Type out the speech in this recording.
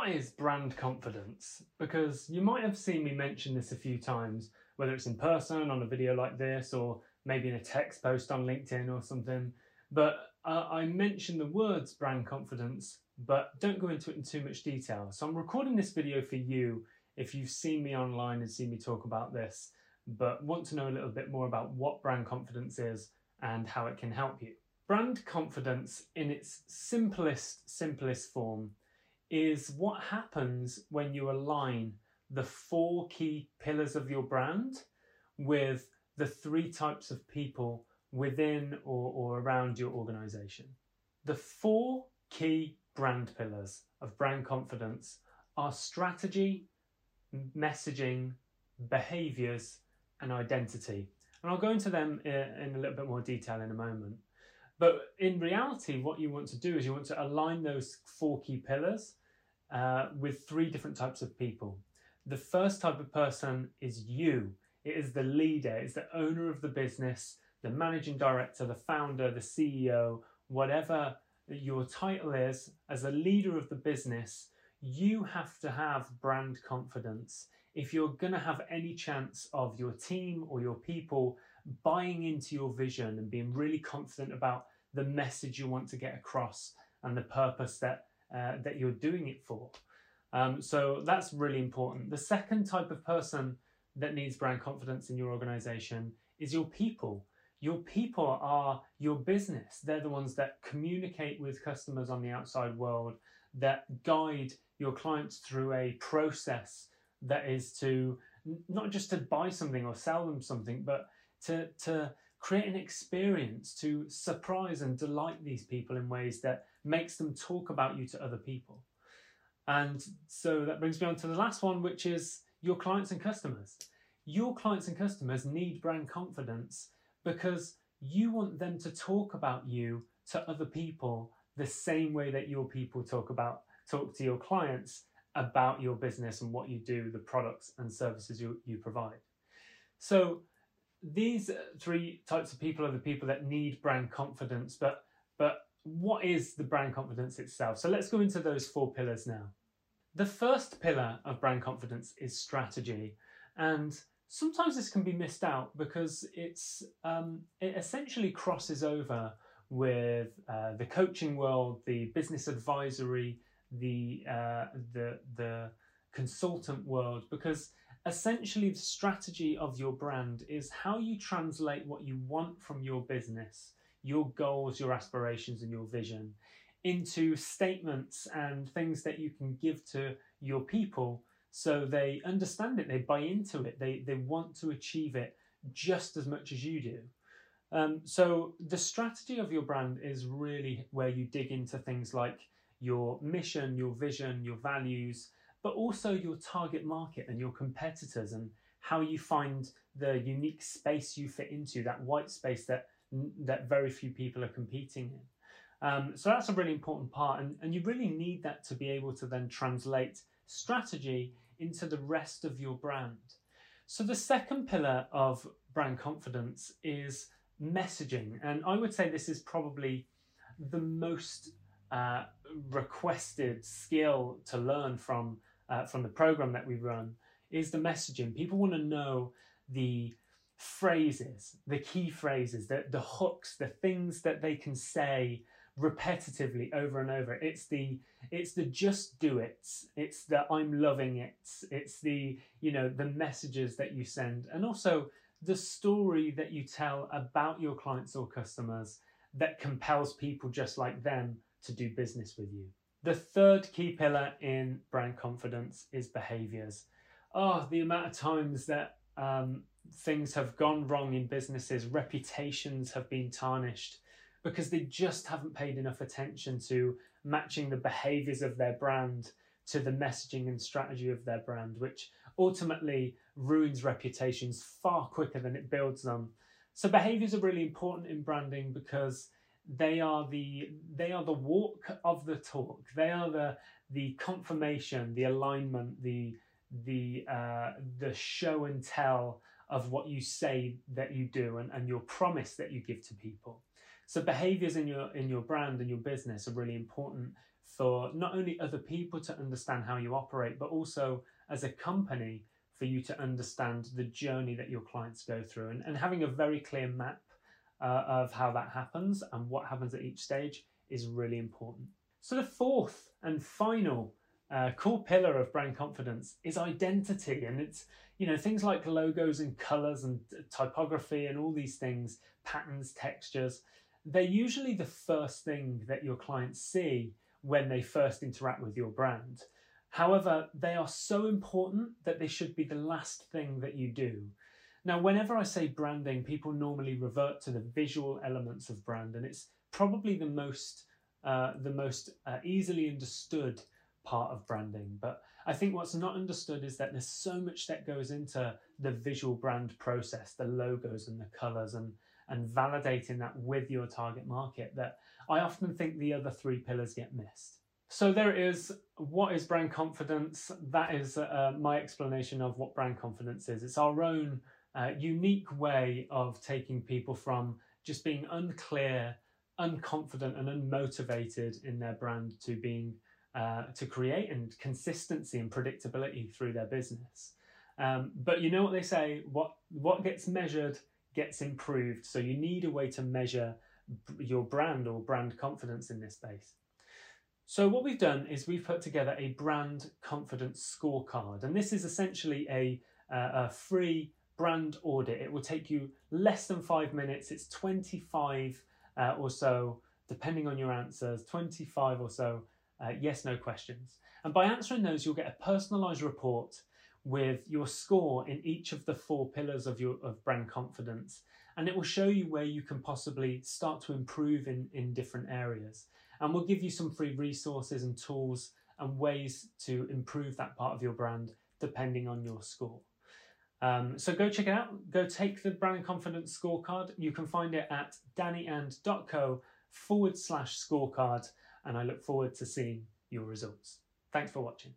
what is brand confidence? Because you might have seen me mention this a few times, whether it's in person on a video like this or maybe in a text post on LinkedIn or something. But uh, I mention the words brand confidence, but don't go into it in too much detail. So I'm recording this video for you if you've seen me online and seen me talk about this, but want to know a little bit more about what brand confidence is and how it can help you. Brand confidence in its simplest, simplest form is what happens when you align the four key pillars of your brand with the three types of people within or, or around your organization. The four key brand pillars of brand confidence are strategy, messaging, behaviors, and identity. And I'll go into them uh, in a little bit more detail in a moment. But in reality, what you want to do is you want to align those four key pillars uh, with three different types of people. The first type of person is you. It is the leader, it's the owner of the business, the managing director, the founder, the CEO, whatever your title is, as a leader of the business, you have to have brand confidence. If you're going to have any chance of your team or your people buying into your vision and being really confident about the message you want to get across and the purpose that uh, that you're doing it for. Um, so that's really important. The second type of person that needs brand confidence in your organization is your people. Your people are your business. They're the ones that communicate with customers on the outside world, that guide your clients through a process that is to not just to buy something or sell them something, but to, to create an experience to surprise and delight these people in ways that makes them talk about you to other people. And so that brings me on to the last one, which is your clients and customers. Your clients and customers need brand confidence because you want them to talk about you to other people the same way that your people talk about talk to your clients about your business and what you do, the products and services you, you provide. So these three types of people are the people that need brand confidence, but but what is the brand confidence itself? So let's go into those four pillars now. The first pillar of brand confidence is strategy, and sometimes this can be missed out because it's um, it essentially crosses over with uh, the coaching world, the business advisory, the uh, the the consultant world, because essentially the strategy of your brand is how you translate what you want from your business your goals, your aspirations, and your vision into statements and things that you can give to your people so they understand it, they buy into it, they, they want to achieve it just as much as you do. Um, so, the strategy of your brand is really where you dig into things like your mission, your vision, your values, but also your target market and your competitors and how you find the unique space you fit into, that white space that that very few people are competing in. Um, so that's a really important part, and, and you really need that to be able to then translate strategy into the rest of your brand. So the second pillar of brand confidence is messaging, and I would say this is probably the most uh, requested skill to learn from uh, from the program that we run is the messaging. People want to know the phrases, the key phrases, the, the hooks, the things that they can say repetitively over and over. It's the it's the just do it. It's the I'm loving it. It's the you know the messages that you send and also the story that you tell about your clients or customers that compels people just like them to do business with you. The third key pillar in brand confidence is behaviors. Oh, the amount of times that um, things have gone wrong in businesses, reputations have been tarnished because they just haven't paid enough attention to matching the behaviors of their brand to the messaging and strategy of their brand, which ultimately ruins reputations far quicker than it builds them. So behaviors are really important in branding because they are the they are the walk of the talk. They are the the confirmation, the alignment, the the uh, the show and tell of what you say that you do and, and your promise that you give to people. So behaviors in your in your brand and your business are really important for not only other people to understand how you operate, but also as a company for you to understand the journey that your clients go through and, and having a very clear map uh, of how that happens and what happens at each stage is really important. So, the fourth and final uh, core pillar of brand confidence is identity, and it's you know things like logos and colors and typography and all these things, patterns, textures. They're usually the first thing that your clients see when they first interact with your brand. However, they are so important that they should be the last thing that you do. Now, whenever I say branding, people normally revert to the visual elements of brand, and it's probably the most uh, the most uh, easily understood part of branding. But I think what's not understood is that there's so much that goes into the visual brand process, the logos and the colors, and and validating that with your target market. That I often think the other three pillars get missed. So there is what is brand confidence. That is uh, my explanation of what brand confidence is. It's our own uh, unique way of taking people from just being unclear, unconfident, and unmotivated in their brand to being uh, to create and consistency and predictability through their business. Um, but you know what they say: what what gets measured gets improved. So you need a way to measure your brand or brand confidence in this space. So what we've done is we've put together a brand confidence scorecard, and this is essentially a, uh, a free brand audit. It will take you less than five minutes. It's 25 uh, or so, depending on your answers, 25 or so uh, yes no questions. And by answering those, you'll get a personalized report with your score in each of the four pillars of your of brand confidence and it will show you where you can possibly start to improve in, in different areas and we'll give you some free resources and tools and ways to improve that part of your brand depending on your score. Um, so go check it out. Go take the brand confidence scorecard. You can find it at dannyand.co forward slash scorecard. And I look forward to seeing your results. Thanks for watching.